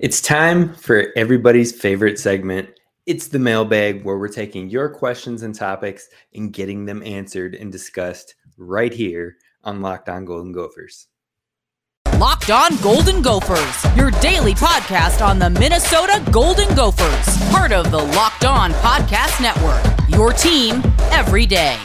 It's time for everybody's favorite segment. It's the mailbag where we're taking your questions and topics and getting them answered and discussed right here on Locked On Golden Gophers. Locked On Golden Gophers, your daily podcast on the Minnesota Golden Gophers, part of the Locked On Podcast Network. Your team every day.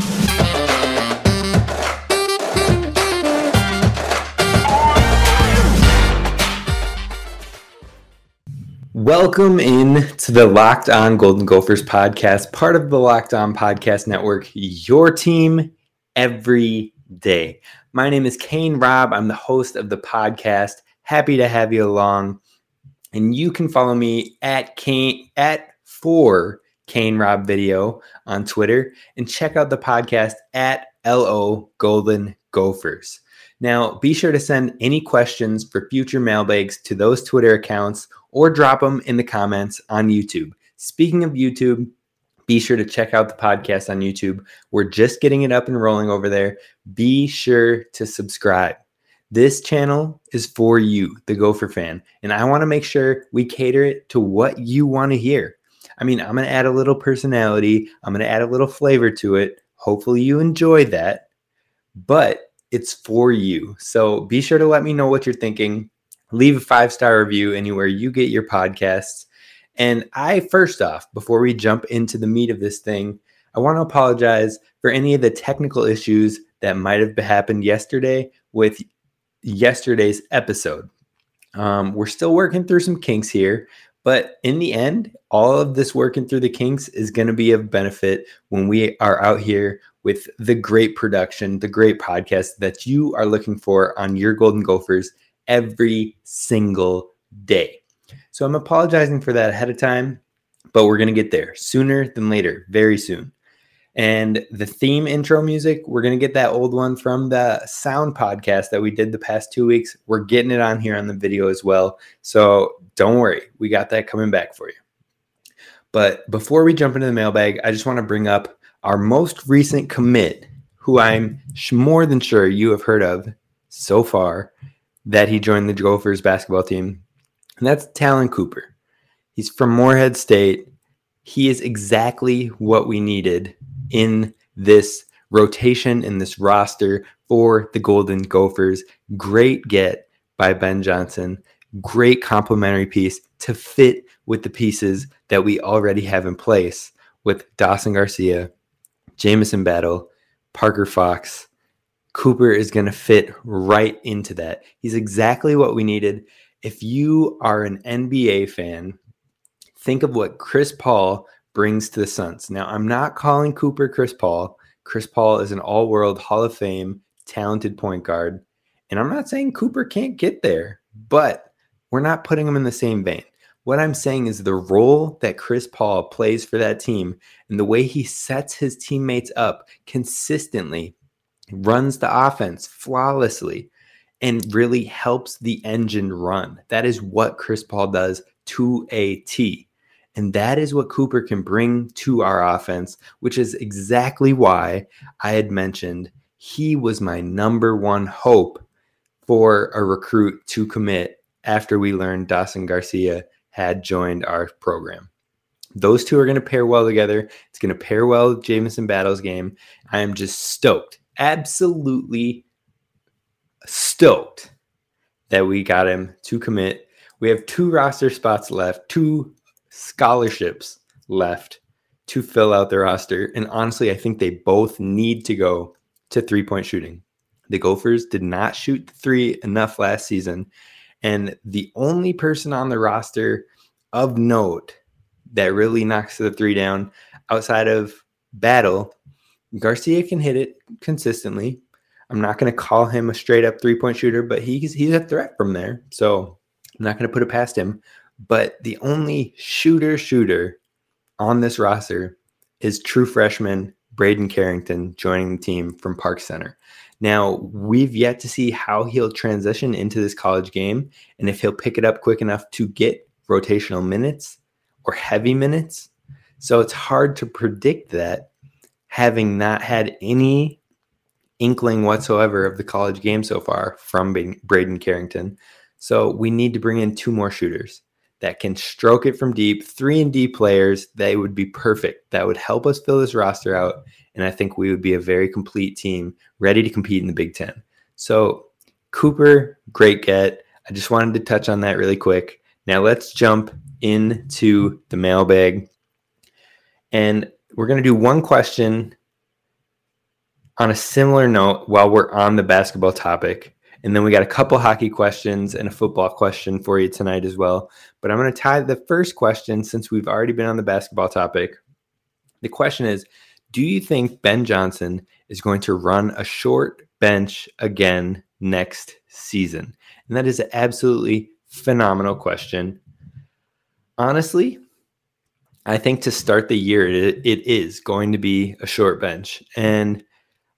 Welcome in to the Locked On Golden Gophers podcast, part of the Locked On Podcast Network, your team every day. My name is Kane Robb. I'm the host of the podcast. Happy to have you along. And you can follow me at Kane at four Kane Rob video on Twitter and check out the podcast at LO Golden Gophers. Now, be sure to send any questions for future mailbags to those Twitter accounts or drop them in the comments on YouTube. Speaking of YouTube, be sure to check out the podcast on YouTube. We're just getting it up and rolling over there. Be sure to subscribe. This channel is for you, the Gopher fan, and I want to make sure we cater it to what you want to hear. I mean, I'm going to add a little personality, I'm going to add a little flavor to it. Hopefully, you enjoy that. But it's for you. So be sure to let me know what you're thinking. Leave a five star review anywhere you get your podcasts. And I, first off, before we jump into the meat of this thing, I want to apologize for any of the technical issues that might have happened yesterday with yesterday's episode. Um, we're still working through some kinks here, but in the end, all of this working through the kinks is going to be of benefit when we are out here with the great production, the great podcast that you are looking for on your Golden Gophers every single day. So I'm apologizing for that ahead of time, but we're going to get there sooner than later, very soon. And the theme intro music, we're going to get that old one from the sound podcast that we did the past two weeks. We're getting it on here on the video as well. So don't worry, we got that coming back for you. But before we jump into the mailbag, I just want to bring up our most recent commit, who I'm more than sure you have heard of so far, that he joined the Gophers basketball team, and that's Ta'lon Cooper. He's from Morehead State. He is exactly what we needed in this rotation in this roster for the Golden Gophers. Great get by Ben Johnson. Great complementary piece to fit with the pieces that we already have in place with Dawson Garcia Jamison Battle, Parker Fox. Cooper is going to fit right into that. He's exactly what we needed. If you are an NBA fan, think of what Chris Paul brings to the Suns. Now, I'm not calling Cooper Chris Paul. Chris Paul is an all world Hall of Fame talented point guard. And I'm not saying Cooper can't get there, but we're not putting him in the same vein. What I'm saying is the role that Chris Paul plays for that team and the way he sets his teammates up consistently, runs the offense flawlessly, and really helps the engine run. That is what Chris Paul does to a T. And that is what Cooper can bring to our offense, which is exactly why I had mentioned he was my number one hope for a recruit to commit after we learned Dawson Garcia had joined our program. Those two are going to pair well together. It's going to pair well with Jamison Battle's game. I am just stoked, absolutely stoked that we got him to commit. We have two roster spots left, two scholarships left to fill out the roster. And honestly, I think they both need to go to three point shooting. The Gophers did not shoot three enough last season. And the only person on the roster of note that really knocks the three down outside of Battle, Garcia can hit it consistently. I'm not going to call him a straight up three point shooter, but he's he's a threat from there. So I'm not going to put it past him. But the only shooter shooter on this roster is true freshman Braden Carrington joining the team from Park Center. Now, we've yet to see how he'll transition into this college game and if he'll pick it up quick enough to get rotational minutes or heavy minutes. So it's hard to predict that having not had any inkling whatsoever of the college game so far from Braden Carrington. So we need to bring in two more shooters. that can stroke it from deep, three and D players, they would be perfect. That would help us fill this roster out. And I think we would be a very complete team ready to compete in the Big Ten. So, Cooper, great get. I just wanted to touch on that really quick. Now, let's jump into the mailbag. And we're going to do one question on a similar note while we're on the basketball topic. And then we got a couple hockey questions and a football question for you tonight as well. But I'm going to tie the first question since we've already been on the basketball topic. The question is Do you think Ben Johnson is going to run a short bench again next season? And that is an absolutely phenomenal question. Honestly, I think to start the year, it, it is going to be a short bench. And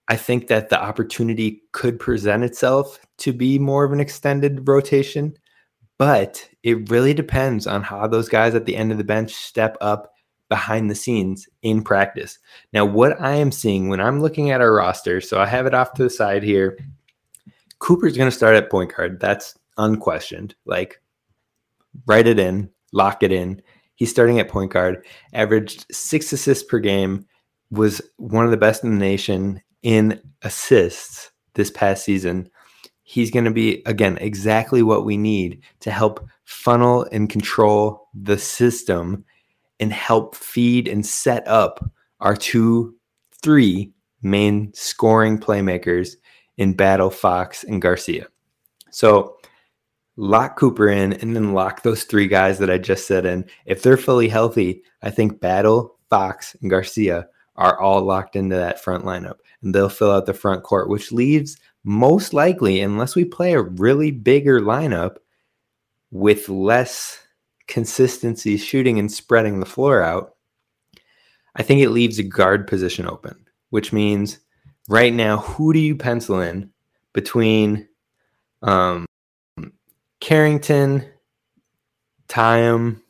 I think that the opportunity could present itself to be more of an extended rotation, but it really depends on how those guys at the end of the bench step up behind the scenes in practice. Now, what I am seeing when I'm looking at our roster, so I have it off to the side here. Cooper's going to start at point guard. That's unquestioned. Like, write it in, lock it in. He's starting at point guard, averaged six assists per game, was one of the best in the nation in assists this past season. He's going to be again exactly what we need to help funnel and control the system and help feed and set up our two three main scoring playmakers in battle fox and garcia. So lock cooper in and then lock those three guys that i just said in. If they're fully healthy i think battle fox and garcia are all locked into that front lineup and they'll fill out the front court which leaves most likely, unless we play a really bigger lineup with less consistency shooting and spreading the floor out, I think it leaves a guard position open, which means right now, who do you pencil in between um, Carrington, Thiam,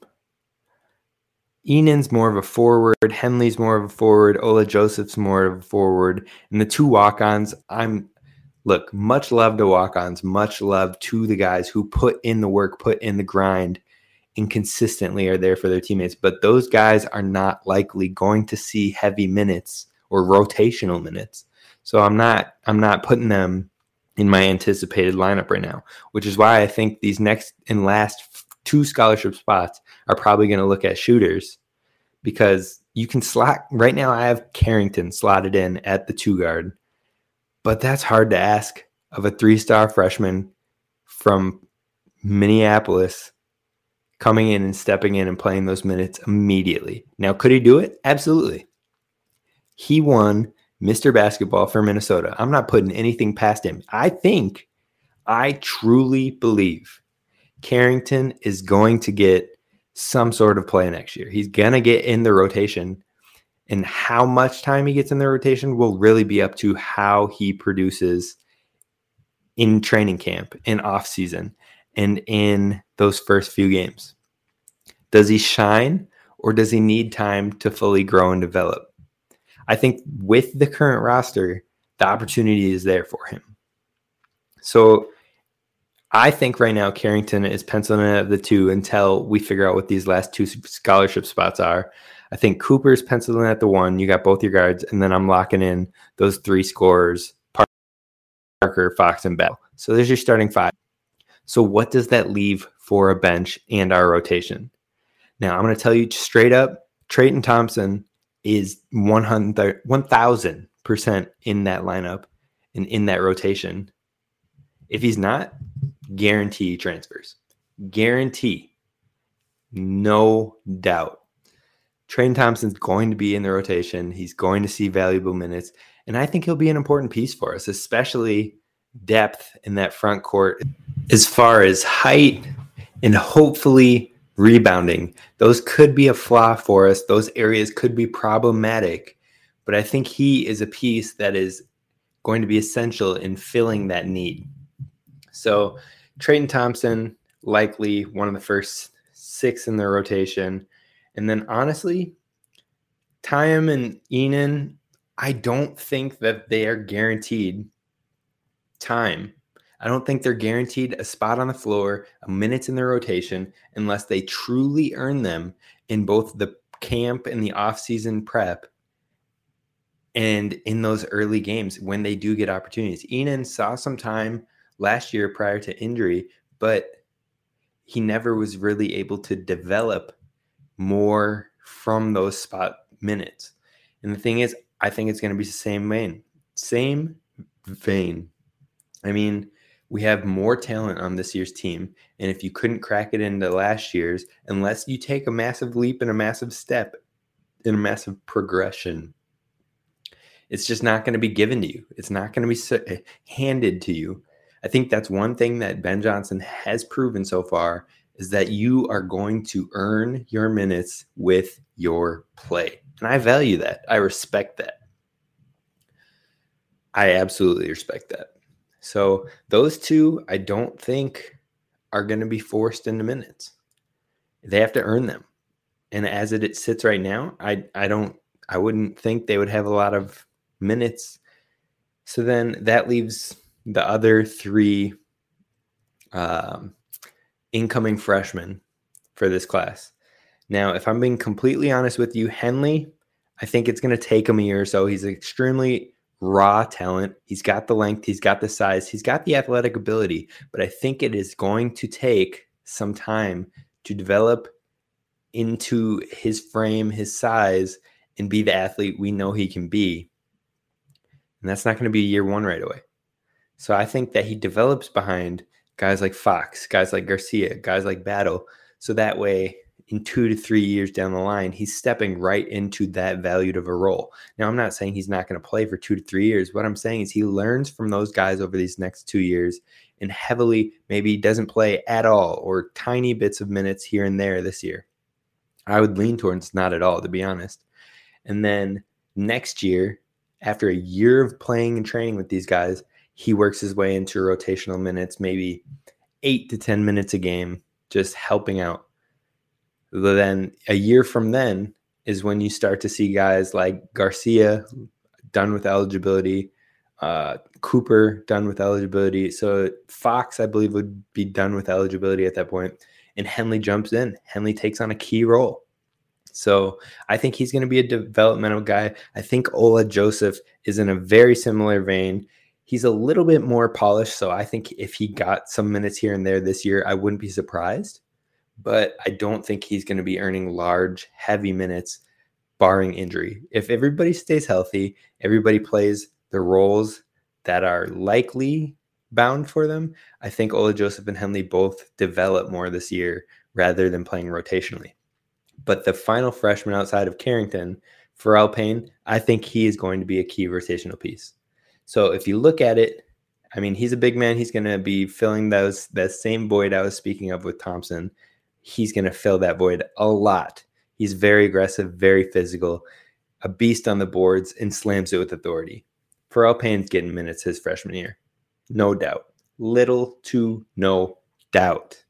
Ihnen's more of a forward, Henley's more of a forward, Ola Joseph's more of a forward, and the two walk-ons. I'm look, much love to walk ons, much love to the guys who put in the work, put in the grind, and consistently are there for their teammates. But those guys are not likely going to see heavy minutes or rotational minutes. So I'm not I'm not putting them in my anticipated lineup right now, which is why I think these next and last two scholarship spots are probably going to look at shooters because you can slot right now I have Carrington slotted in at the two guard but that's hard to ask of a three star freshman from Minneapolis coming in and stepping in and playing those minutes immediately. Now, could he do it? Absolutely. He won Mr. Basketball for Minnesota. I'm not putting anything past him. I think, I truly believe Carrington is going to get some sort of play next year. He's going to get in the rotation and how much time he gets in the rotation will really be up to how he produces in training camp, in off season, and in those first few games. Does he shine or does he need time to fully grow and develop? I think with the current roster, the opportunity is there for him. So I think right now Carrington is penciling in at the two until we figure out what these last two scholarship spots are. I think Cooper's penciling at the one. You got both your guards, and then I'm locking in those three scorers: Parker, Fox, and Bell. So there's your starting five. So what does that leave for a bench and our rotation? Now I'm going to tell you straight up: Treyton Thompson is 100, 1000 percent in that lineup and in that rotation. If he's not, guarantee transfers. Guarantee. No doubt. Treyton Thompson's going to be in the rotation. He's going to see valuable minutes. And I think he'll be an important piece for us, especially depth in that front court as far as height and hopefully rebounding. Those could be a flaw for us. Those areas could be problematic. But I think he is a piece that is going to be essential in filling that need. So, Treyton Thompson, likely one of the first six in the rotation. And then honestly, Thiam and Ihnen, I don't think that they are guaranteed time. I don't think they're guaranteed a spot on the floor, a minutes in the rotation, unless they truly earn them in both the camp and the offseason prep and in those early games when they do get opportunities. Ihnen saw some time last year prior to injury, but he never was really able to develop more from those spot minutes. And the thing is, I think it's going to be the same vein. Same vein. I mean, we have more talent on this year's team. And if you couldn't crack it into last year's, unless you take a massive leap and a massive step and a massive progression, it's just not going to be given to you. It's not going to be eh, handed to you. I think that's one thing that Ben Johnson has proven so far is that you are going to earn your minutes with your play. And I value that. I respect that. I absolutely respect that. So those two, I don't think are going to be forced into minutes. They have to earn them. And as it sits right now, I I don't I wouldn't think they would have a lot of minutes. So then that leaves the other three um, incoming freshmen for this class. Now, if I'm being completely honest with you, Henley, I think it's going to take him a year or so. He's extremely raw talent. He's got the length, he's got the size, he's got the athletic ability, but I think it is going to take some time to develop into his frame, his size, and be the athlete we know he can be. And that's not going to be year one right away. So I think that he develops behind guys like Fox, guys like Garcia, guys like Battle. So that way in two to three years down the line, he's stepping right into that valued of a role. Now, I'm not saying he's not going to play for two to three years. What I'm saying is he learns from those guys over these next two years and heavily maybe doesn't play at all or tiny bits of minutes here and there this year. I would lean towards not at all, to be honest. And then next year, after a year of playing and training with these guys, he works his way into rotational minutes, maybe eight to 10 minutes a game, just helping out then a year from then is when you start to see guys like Garcia done with eligibility, uh, Cooper done with eligibility. So Fox, I believe, would be done with eligibility at that point, and Henley jumps in. Henley takes on a key role. So I think he's going to be a developmental guy. I think Ola Joseph is in a very similar vein. He's a little bit more polished. So I think if he got some minutes here and there this year, I wouldn't be surprised but I don't think he's going to be earning large, heavy minutes, barring injury. If everybody stays healthy, everybody plays the roles that are likely bound for them. I think Ola Joseph and Henley both develop more this year rather than playing rotationally. But the final freshman outside of Carrington, Pharrel Payne, I think he is going to be a key rotational piece. So if you look at it, I mean, he's a big man. He's going to be filling those that same void I was speaking of with Thompson he's going to fill that void a lot. He's very aggressive, very physical, a beast on the boards, and slams it with authority. Pharrel Payne's getting minutes his freshman year, no doubt. Little to no doubt.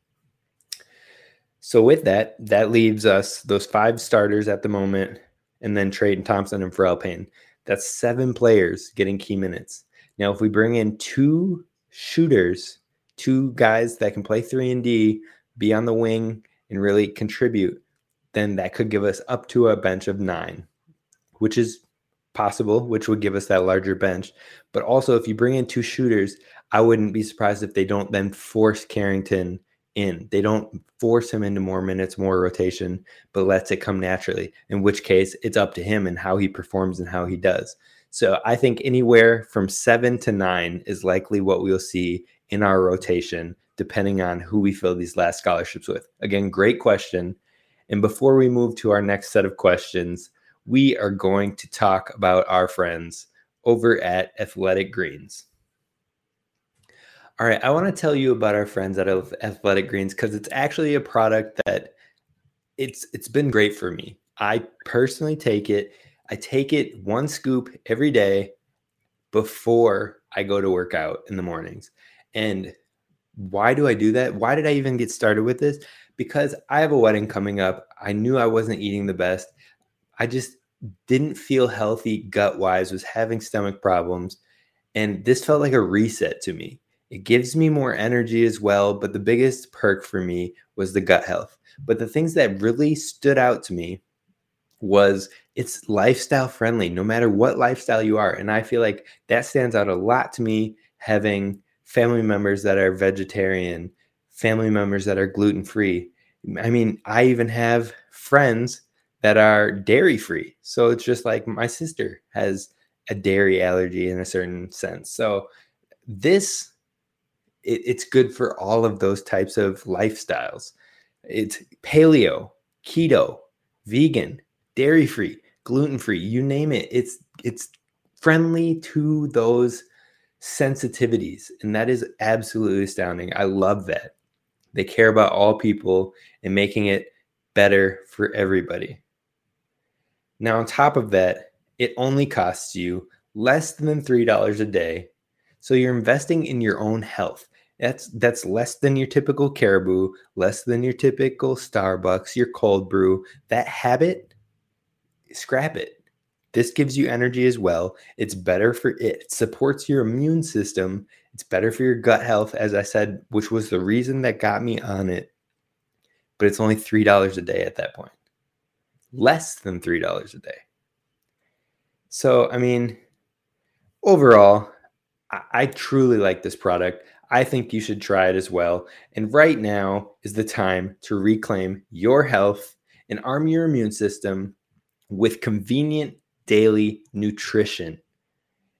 So with that, that leaves us those five starters at the moment, and then Treyton Thompson and Pharrel Payne. That's seven players getting key minutes. Now, if we bring in two shooters, two guys that can play three and D, be on the wing and really contribute, then that could give us up to a bench of nine, which is possible, which would give us that larger bench. But also, if you bring in two shooters, I wouldn't be surprised if they don't then force Carrington in. They don't force him into more minutes, more rotation, but lets it come naturally, in which case it's up to him and how he performs and how he does. So I think anywhere from seven to nine is likely what we'll see in our rotation depending on who we fill these last scholarships with? Again, great question. And before we move to our next set of questions, we are going to talk about our friends over at Athletic Greens. All right, I want to tell you about our friends at Athletic Greens because it's actually a product that it's it's been great for me. I personally take it. I take it one scoop every day before I go to work out in the mornings. And why do I do that? Why did I even get started with this? Because I have a wedding coming up. I knew I wasn't eating the best. I just didn't feel healthy gut wise, was having stomach problems. And this felt like a reset to me. It gives me more energy as well, but the biggest perk for me was the gut health. But the things that really stood out to me was it's lifestyle friendly no matter what lifestyle you are and i feel like that stands out a lot to me having family members that are vegetarian family members that are gluten free i mean i even have friends that are dairy free so it's just like my sister has a dairy allergy in a certain sense. So this it, it's good for all of those types of lifestyles. It's paleo keto vegan dairy free, gluten free, you name it. It's it's friendly to those sensitivities and that is absolutely astounding. I love that. They care about all people and making it better for everybody. Now on top of that, it only costs you less than $3 a day. So you're investing in your own health. That's that's less than your typical caribou, less than your typical Starbucks, your cold brew. That habit scrap it. This gives you energy as well. It's better for it. it supports your immune system. It's better for your gut health, as I said, which was the reason that got me on it. But it's only $3 a day at that point. Less than $3 a day. So, I mean, overall, I, I truly like this product. I think you should try it as well. And right now is the time to reclaim your health and arm your immune system with convenient daily nutrition.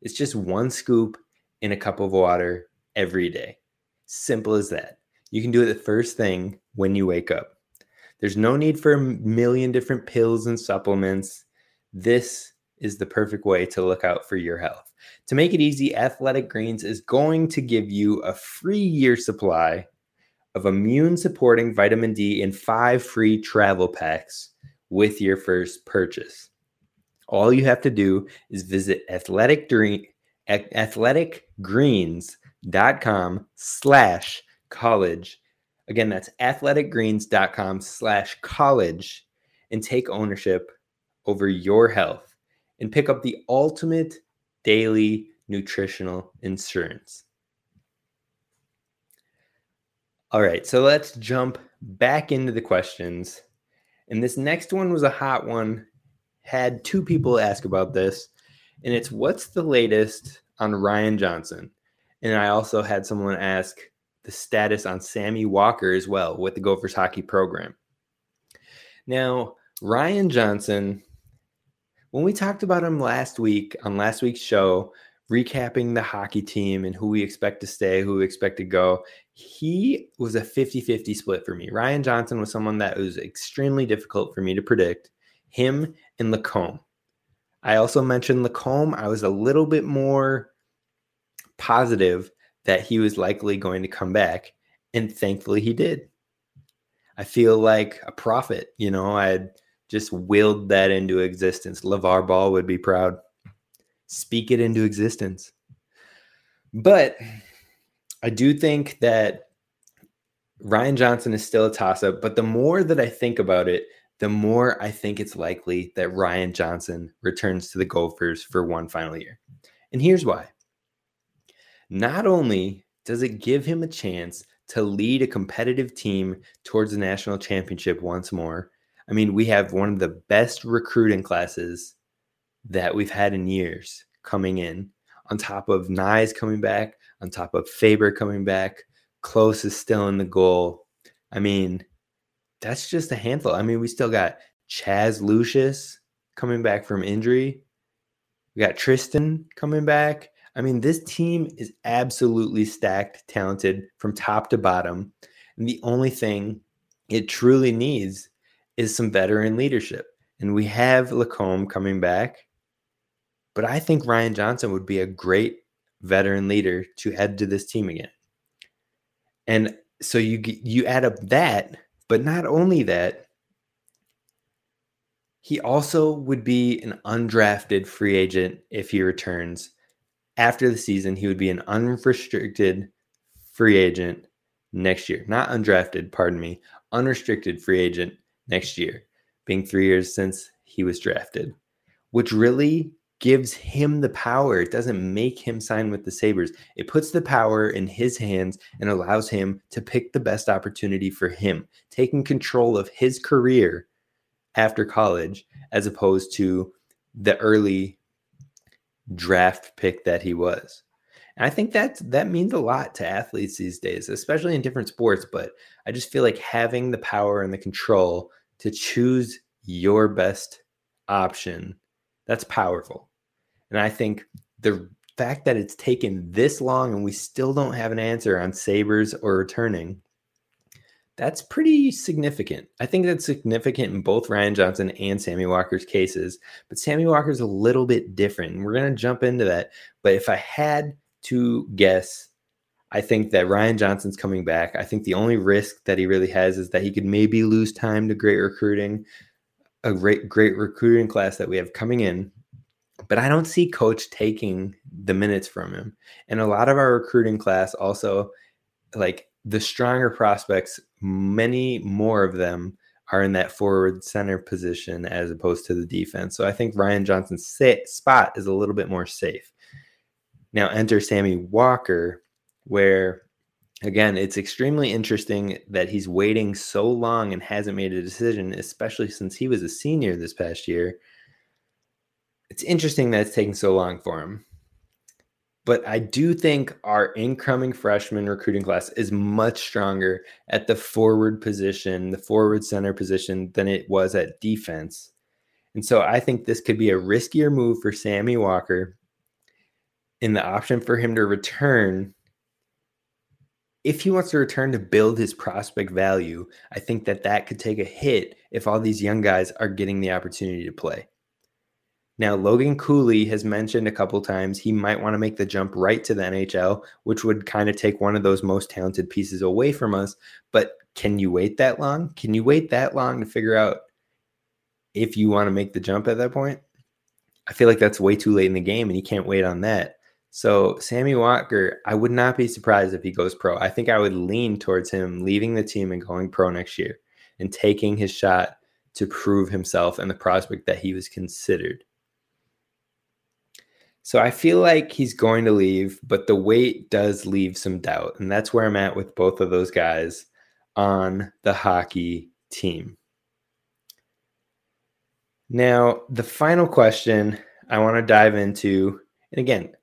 It's just one scoop in a cup of water every day. Simple as that. You can do it the first thing when you wake up. There's no need for a million different pills and supplements. This is the perfect way to look out for your health. To make it easy, Athletic Greens is going to give you a free year supply of immune supporting vitamin D in five free travel packs with your first purchase. All you have to do is visit athletic dream, athleticgreens.com slash college. Again, that's athleticgreens.com slash college and take ownership over your health and pick up the ultimate daily nutritional insurance. All right, so let's jump back into the questions and this next one was a hot one. Had two people ask about this, and it's what's the latest on Ryan Johnson? And I also had someone ask the status on Sammy Walker as well with the Gophers hockey program. Now, Ryan Johnson, when we talked about him last week on last week's show, recapping the hockey team and who we expect to stay, who we expect to go, he was a 50 50 split for me. Ryan Johnson was someone that was extremely difficult for me to predict. Him and Lacombe. I also mentioned Lacombe. I was a little bit more positive that he was likely going to come back, and thankfully he did. I feel like a prophet. You know, I had just willed that into existence. LeVar Ball would be proud. Speak it into existence. But I do think that Ryan Johnson is still a toss up, but the more that I think about it, the more I think it's likely that Ryan Johnson returns to the Gophers for one final year. And here's why. Not only does it give him a chance to lead a competitive team towards the national championship once more, I mean, we have one of the best recruiting classes that we've had in years coming in, on top of Knies coming back, on top of Faber coming back. Close is still in the goal. I mean, that's just a handful. I mean, we still got Chaz Lucius coming back from injury. We got Tristan coming back. I mean, this team is absolutely stacked, talented from top to bottom. And the only thing it truly needs is some veteran leadership. And we have Lacombe coming back. But I think Ryan Johnson would be a great veteran leader to add to this team again. And so you you add up that, but not only that, he also would be an undrafted free agent if he returns after the season. He would be an unrestricted free agent next year. Not undrafted, pardon me, unrestricted free agent next year, being three years since he was drafted, which really gives him the power. It doesn't make him sign with the Sabres. It puts the power in his hands and allows him to pick the best opportunity for him, taking control of his career after college, as opposed to the early draft pick that he was. And I think that that means a lot to athletes these days, especially in different sports. But I just feel like having the power and the control to choose your best option, that's powerful. And I think the fact that it's taken this long and we still don't have an answer on Sabres or returning, that's pretty significant. I think that's significant in both Ryan Johnson and Sammy Walker's cases, but Sammy Walker's a little bit different. We're going to jump into that. But if I had to guess, I think that Ryan Johnson's coming back. I think the only risk that he really has is that he could maybe lose time to great recruiting, a great great recruiting class that we have coming in but I don't see coach taking the minutes from him. And a lot of our recruiting class also like the stronger prospects, many more of them are in that forward center position as opposed to the defense. So I think Ryan Johnson's spot is a little bit more safe. Now enter Sammy Walker, where again, it's extremely interesting that he's waiting so long and hasn't made a decision, especially since he was a senior this past year it's interesting that it's taking so long for him. But I do think our incoming freshman recruiting class is much stronger at the forward position, the forward center position, than it was at defense. And so I think this could be a riskier move for Sammy Walker in the option for him to return. If he wants to return to build his prospect value, I think that that could take a hit if all these young guys are getting the opportunity to play. Now, Logan Cooley has mentioned a couple times he might want to make the jump right to the NHL, which would kind of take one of those most talented pieces away from us. But can you wait that long? Can you wait that long to figure out if you want to make the jump at that point? I feel like that's way too late in the game and you can't wait on that. So, Sammy Walker, I would not be surprised if he goes pro. I think I would lean towards him leaving the team and going pro next year and taking his shot to prove himself and the prospect that he was considered. So I feel like he's going to leave, but the weight does leave some doubt. And that's where I'm at with both of those guys on the hockey team. Now, the final question I want to dive into, and again,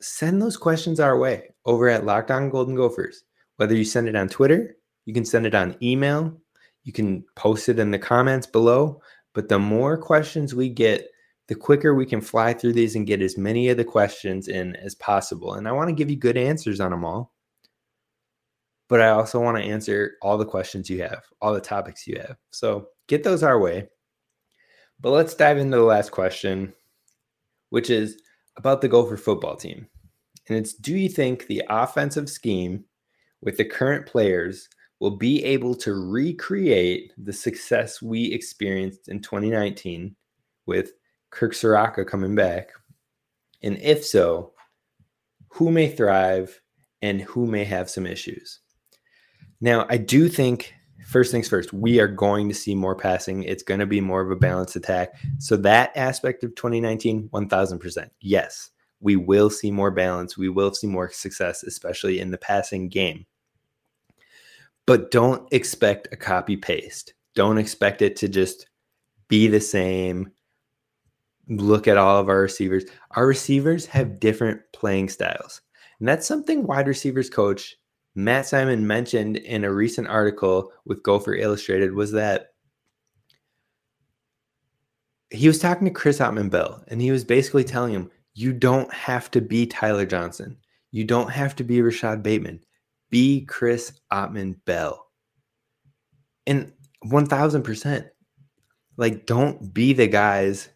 send those questions our way over at Locked On Golden Gophers. Whether you send it on Twitter, you can send it on email, you can post it in the comments below. But the more questions we get, the quicker we can fly through these and get as many of the questions in as possible. And I want to give you good answers on them all. But I also want to answer all the questions you have, all the topics you have. So get those our way. But let's dive into the last question, which is about the Gopher football team. And it's do you think the offensive scheme with the current players will be able to recreate the success we experienced in 2019 with Kirk Ciarrocca coming back? And if so, who may thrive and who may have some issues? Now, I do think first things first, we are going to see more passing. It's going to be more of a balanced attack. So, that aspect of 2019, 1000%. Yes, we will see more balance. We will see more success, especially in the passing game. But don't expect a copy paste. Don't expect it to just be the same look at all of our receivers. Our receivers have different playing styles. And that's something wide receivers coach Matt Simon mentioned in a recent article with Gopher Illustrated was that he was talking to Chris Autman Bell and he was basically telling him, you don't have to be Tyler Johnson. You don't have to be Rashod Bateman. Be Chris Autman Bell. And 1000%. Like, don't be the guys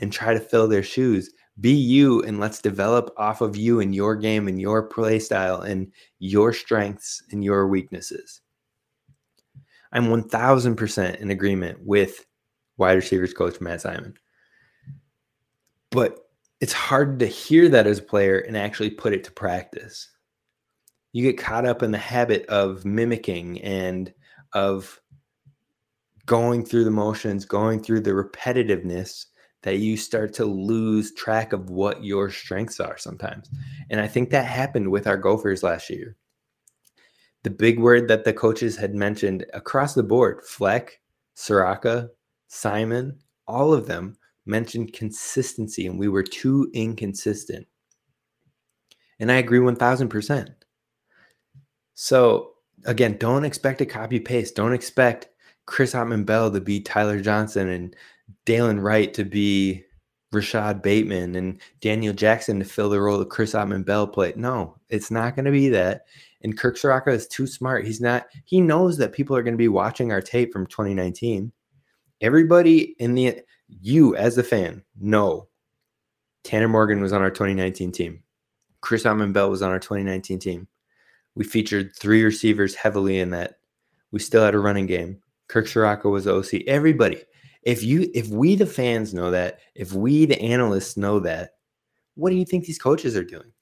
and try to fill their shoes. Be you and let's develop off of you and your game and your play style and your strengths and your weaknesses. I'm 1000% in agreement with wide receivers coach Matt Simon. But it's hard to hear that as a player and actually put it to practice. You get caught up in the habit of mimicking and of going through the motions, going through the repetitiveness that you start to lose track of what your strengths are sometimes. And I think that happened with our Gophers last year. The big word that the coaches had mentioned across the board, Fleck, Ciarrocca, Simon, all of them mentioned consistency, and we were too inconsistent. And I agree 1000%. So, again, don't expect a copy paste. Don't expect Chris Autman Bell to be Tyler Johnson and Dylan Wright to be Rashod Bateman and Daniel Jackson to fill the role of Chris Autman Bell played. No, it's not going to be that. And Kirk Ciarrocca is too smart. He's not, he knows that people are going to be watching our tape from 2019. Everybody in the, you as a fan know Tanner Morgan was on our 2019 team. Chris Autman Bell was on our 2019 team. We featured three receivers heavily in that. We still had a running game. Kirk Ciarrocca was OC. Everybody. If you if we the fans know that, if we the analysts know that, what do you think these coaches are doing?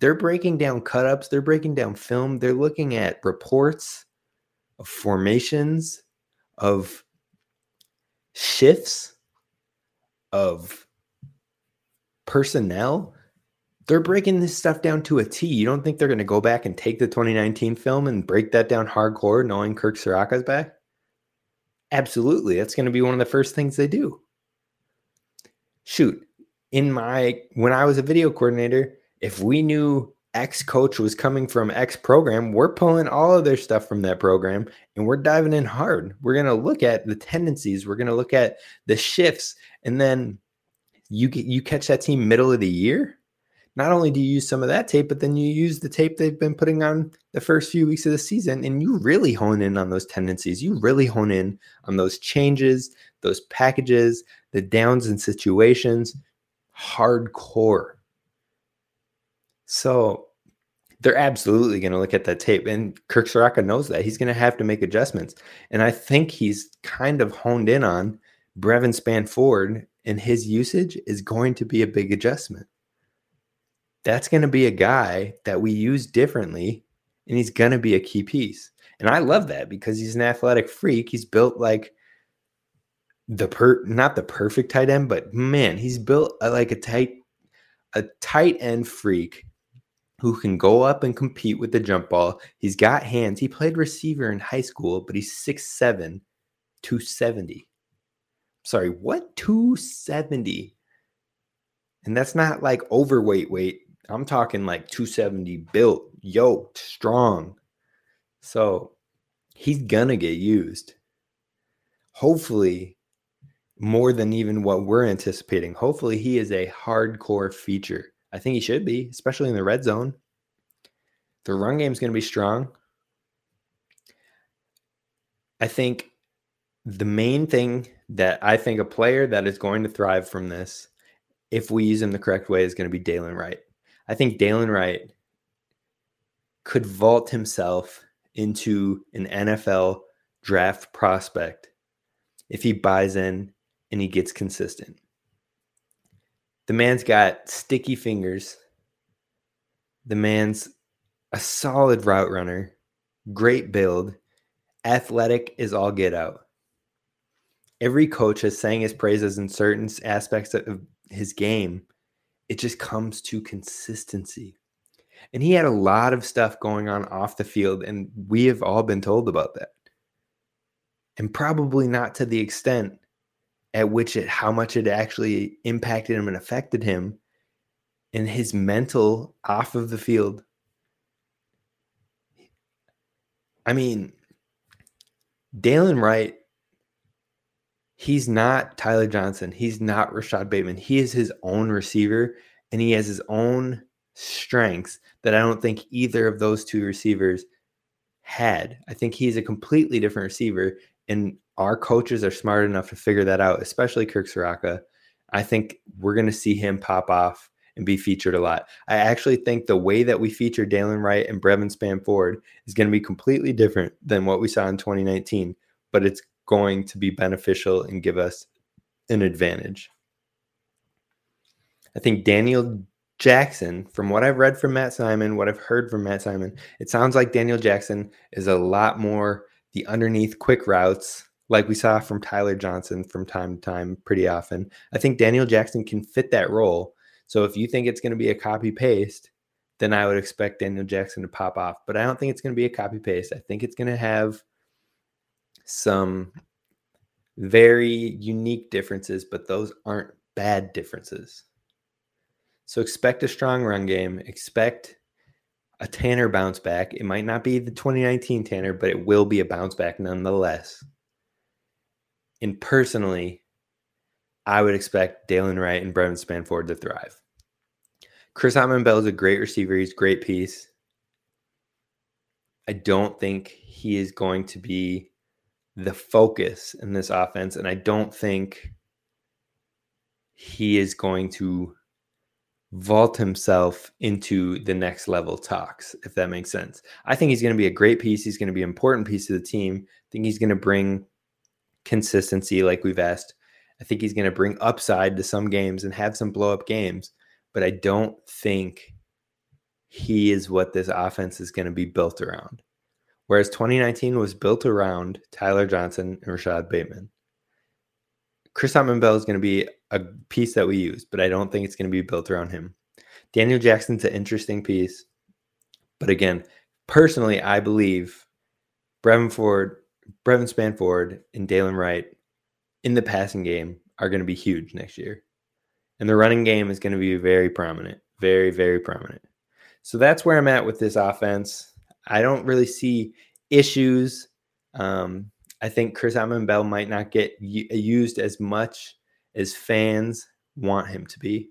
They're breaking down cut ups, they're breaking down film, they're looking at reports of formations, of shifts, of personnel. They're breaking this stuff down to a T. You don't think they're going to go back and take the 2019 film and break that down hardcore, knowing Kirk Ciarrocca's back? Absolutely. That's going to be one of the first things they do. Shoot, in my when I was a video coordinator, if we knew X coach was coming from X program, we're pulling all of their stuff from that program and we're diving in hard. We're going to look at the tendencies, we're going to look at the shifts, and then you you catch that team middle of the year not only do you use some of that tape, but then you use the tape they've been putting on the first few weeks of the season and you really hone in on those tendencies. You really hone in on those changes, those packages, the downs and situations, hardcore. So they're absolutely going to look at that tape. And Kirk Ciarrocca knows that. He's going to have to make adjustments. And I think he's kind of honed in on Brevyn Spann-Ford and his usage is going to be a big adjustment that's going to be a guy that we use differently and he's going to be a key piece. And I love that because he's an athletic freak. He's built like the per not the perfect tight end, but man, he's built a, like a tight a tight end freak who can go up and compete with the jump ball. He's got hands. He played receiver in high school, but he's 6'7, 270. Sorry, what? 270. And that's not like overweight weight. I'm talking like 270 built, yoked, strong. So he's gonna get used. Hopefully, more than even what we're anticipating. Hopefully, he is a hardcore feature. I think he should be, especially in the red zone. The run game is going to be strong. I think the main thing that I think a player that is going to thrive from this, if we use him the correct way, is going to be Dylan Wright. I think Dylan Wright could vault himself into an NFL draft prospect if he buys in and he gets consistent. The man's got sticky fingers. The man's a solid route runner, great build, athletic is all get out. Every coach has sang his praises in certain aspects of his game it just comes to consistency. And he had a lot of stuff going on off the field, and we have all been told about that. And probably not to the extent at which it, how much it actually impacted him and affected him in his mental off of the field. I mean, Dylan Wright, he's not Tyler Johnson. He's not Rashod Bateman. He is his own receiver and he has his own strengths that I don't think either of those two receivers had. I think he's a completely different receiver, and our coaches are smart enough to figure that out, especially Kirk Ciarrocca. I think we're going to see him pop off and be featured a lot. I actually think the way that we feature Dylan Wright and Brevyn Spann-Ford is going to be completely different than what we saw in 2019, but it's going to be beneficial and give us an advantage. I think Daniel Jackson, from what I've read from Matt Simon, what I've heard from Matt Simon, it sounds like Daniel Jackson is a lot more the underneath quick routes, like we saw from Tyler Johnson from time to time pretty often. I think Daniel Jackson can fit that role. So if you think it's going to be a copy paste, then I would expect Daniel Jackson to pop off. But I don't think it's going to be a copy paste. I think it's going to have some very unique differences, but those aren't bad differences. So expect a strong run game. Expect a Tanner bounce back. It might not be the 2019 Tanner, but it will be a bounce back nonetheless. And personally, I would expect Dylan Wright and Brevyn Spann-Ford to thrive. Chris Autman-Bell is a great receiver. He's a great piece. I don't think he is going to be the focus in this offense. And I don't think he is going to vault himself into the next level talks, if that makes sense. I think he's going to be a great piece. He's going to be an important piece of the team. I think he's going to bring consistency, like we've asked. I think he's going to bring upside to some games and have some blow up games. But I don't think he is what this offense is going to be built around. Whereas 2019 was built around Tyler Johnson and Rashod Bateman. Chris Autman-Bell is going to be a piece that we use, but I don't think it's going to be built around him. Daniel Jackson's an interesting piece. But again, personally, I believe Brevyn Ford, Brevyn Spann-Ford, and Dylan Wright in the passing game are going to be huge next year. And the running game is going to be very prominent, very, very prominent. So that's where I'm at with this offense. I don't really see issues. Um, I think Chris Autman-Bell might not get used as much as fans want him to be.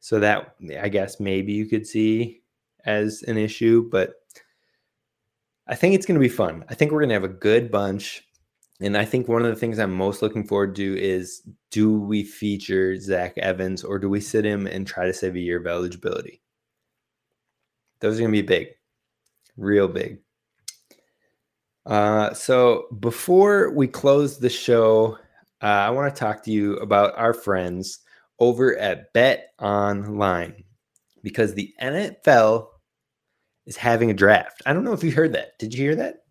So that I guess maybe you could see as an issue, but I think it's going to be fun. I think we're going to have a good bunch. And I think one of the things I'm most looking forward to is do we feature Zach Evans or do we sit him and try to save a year of eligibility? Those are going to be big, real big. Uh, so before we close the show, uh, I want to talk to you about our friends over at Bet Online because the NFL is having a draft. I don't know if you heard that. Did you hear that?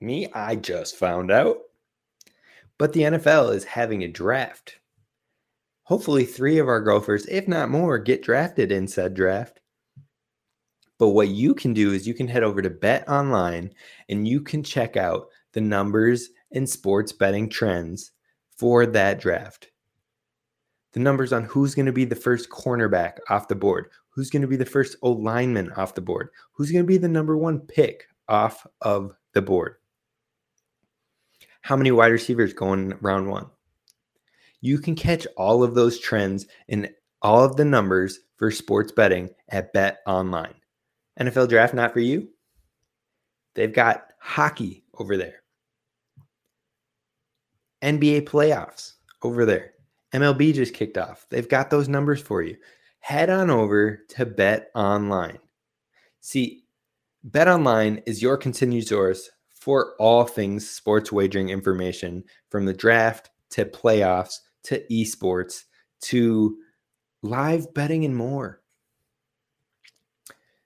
Me, I just found out. But the NFL is having a draft. Hopefully, three of our Gophers, if not more, get drafted in said draft. But what you can do is you can head over to Bet Online and you can check out the numbers and sports betting trends for that draft. The numbers on who's going to be the first cornerback off the board, who's going to be the first O lineman off the board, who's going to be the number one pick off of the board. How many wide receivers going round one? You can catch all of those trends and all of the numbers for sports betting at Bet Online. NFL draft not for you? They've got hockey over there. NBA playoffs over there. MLB just kicked off. They've got those numbers for you. Head on over to Bet Online. See, Bet Online is your continued source for all things sports wagering information from the draft to playoffs to esports to live betting and more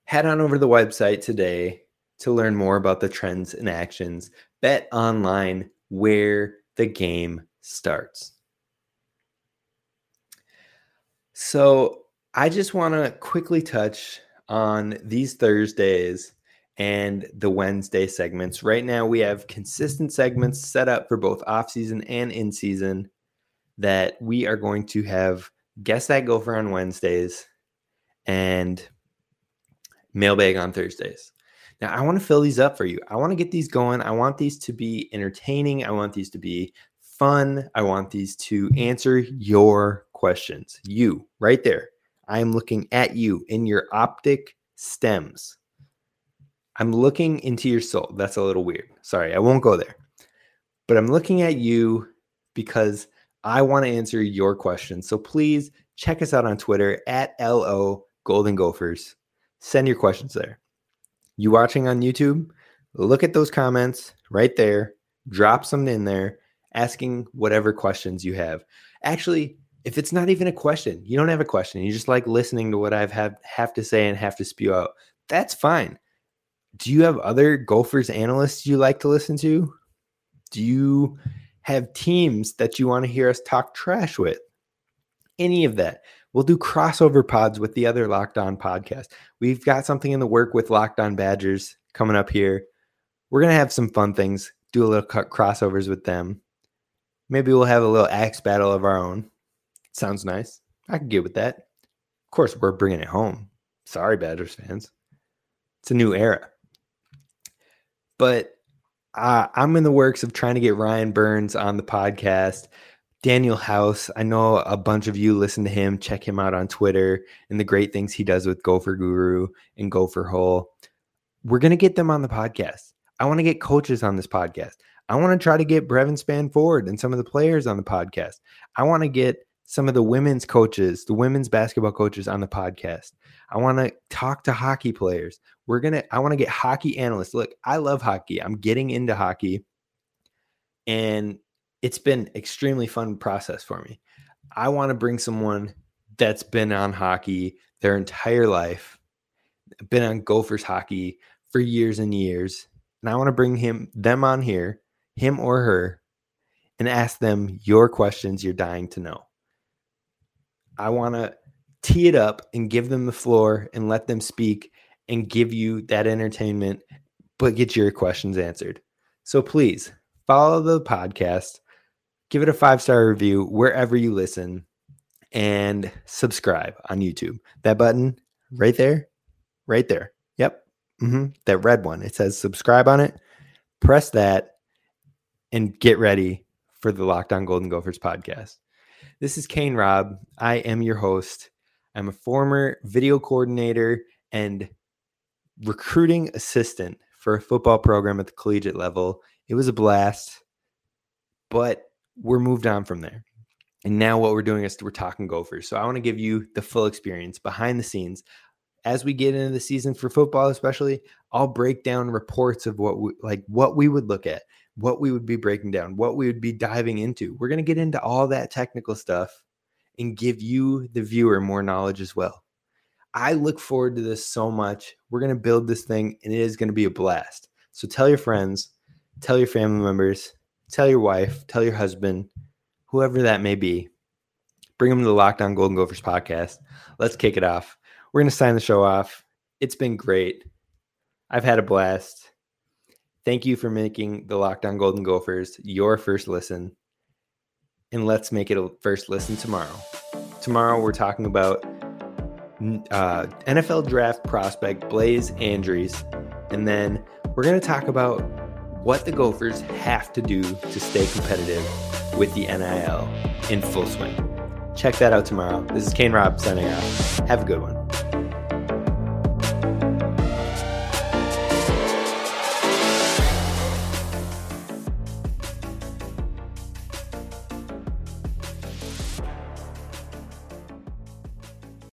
head on over to the website today to learn more about the trends and actions. Bet online where the game starts. So, I just want to quickly touch on these Thursdays and the Wednesday segments. Right now, we have consistent segments set up for both off season and in season that we are going to have Guess That Gopher on Wednesdays and mailbag on Thursdays. Now, I want to fill these up for you. I want to get these going. I want these to be entertaining. I want these to be fun. I want these to answer your questions. You, right there. I am looking at you in your optic stems. I'm looking into your soul. That's a little weird. Sorry, I won't go there. But I'm looking at you because I want to answer your questions. So please check us out on Twitter at LO Golden Gophers send your questions there. You watching on YouTube? Look at those comments right there. Drop some in there asking whatever questions you have. Actually, if it's not even a question, you don't have a question, you just like listening to what I've have, have to say and have to spew out, that's fine. Do you have other Gophers analysts you like to listen to? Do you have teams that you want to hear us talk trash with. Any of that. We'll do crossover pods with the other Locked On podcast. We've got something in the work with Locked On Badgers coming up here. We're going to have some fun things, do a little crossovers with them. Maybe we'll have a little axe battle of our own. Sounds nice. I can get with that. Of course, we're bringing it home. Sorry, Badgers fans. It's a new era. But uh, I'm in the works of trying to get Ryan Burns on the podcast. Daniel House, I know a bunch of you listen to him. Check him out on Twitter and the great things he does with Gopher Guru and Gopher Hole. We're going to get them on the podcast. I want to get coaches on this podcast. I want to try to get Brevyn Spann-Ford and some of the players on the podcast. I want to get some of the women's coaches, the women's basketball coaches on the podcast. I want to talk to hockey players. We're going to, I want to get hockey analysts. Look, I love hockey. I'm getting into hockey. And it's been extremely fun process for me. I want to bring someone that's been on hockey their entire life, been on Gophers hockey for years and years. And I want to bring him them on here, him or her, and ask them your questions you're dying to know. I want to tee it up and give them the floor and let them speak and give you that entertainment, but get your questions answered. So please follow the podcast, give it a five star review wherever you listen, and subscribe on YouTube. That button right there, right there. Yep. Mm-hmm. That red one. It says subscribe on it. Press that and get ready for the Locked On Golden Gophers podcast. This is Kane Robb. I am your host. I'm a former video coordinator and recruiting assistant for a football program at the collegiate level. It was a blast, but we're moved on from there. And now what we're doing is we're talking Gophers. So I want to give you the full experience behind the scenes. As we get into the season for football, especially, I'll break down reports of what we like what we would look at, what we would be breaking down, what we would be diving into. We're going to get into all that technical stuff and give you, the viewer, more knowledge as well. I look forward to this so much. We're going to build this thing and it is going to be a blast. So tell your friends, tell your family members, tell your wife, tell your husband, whoever that may be. Bring them to the Locked On Golden Gophers podcast. Let's kick it off. We're going to sign the show off. It's been great. I've had a blast. Thank you for making the Locked On Golden Gophers your first listen. And let's make it a first listen tomorrow. Tomorrow, we're talking about uh, NFL draft prospect Blaise Andries. And then we're going to talk about what the Gophers have to do to stay competitive with the NIL in full swing. Check that out tomorrow. This is Kane Robb signing off. Have a good one.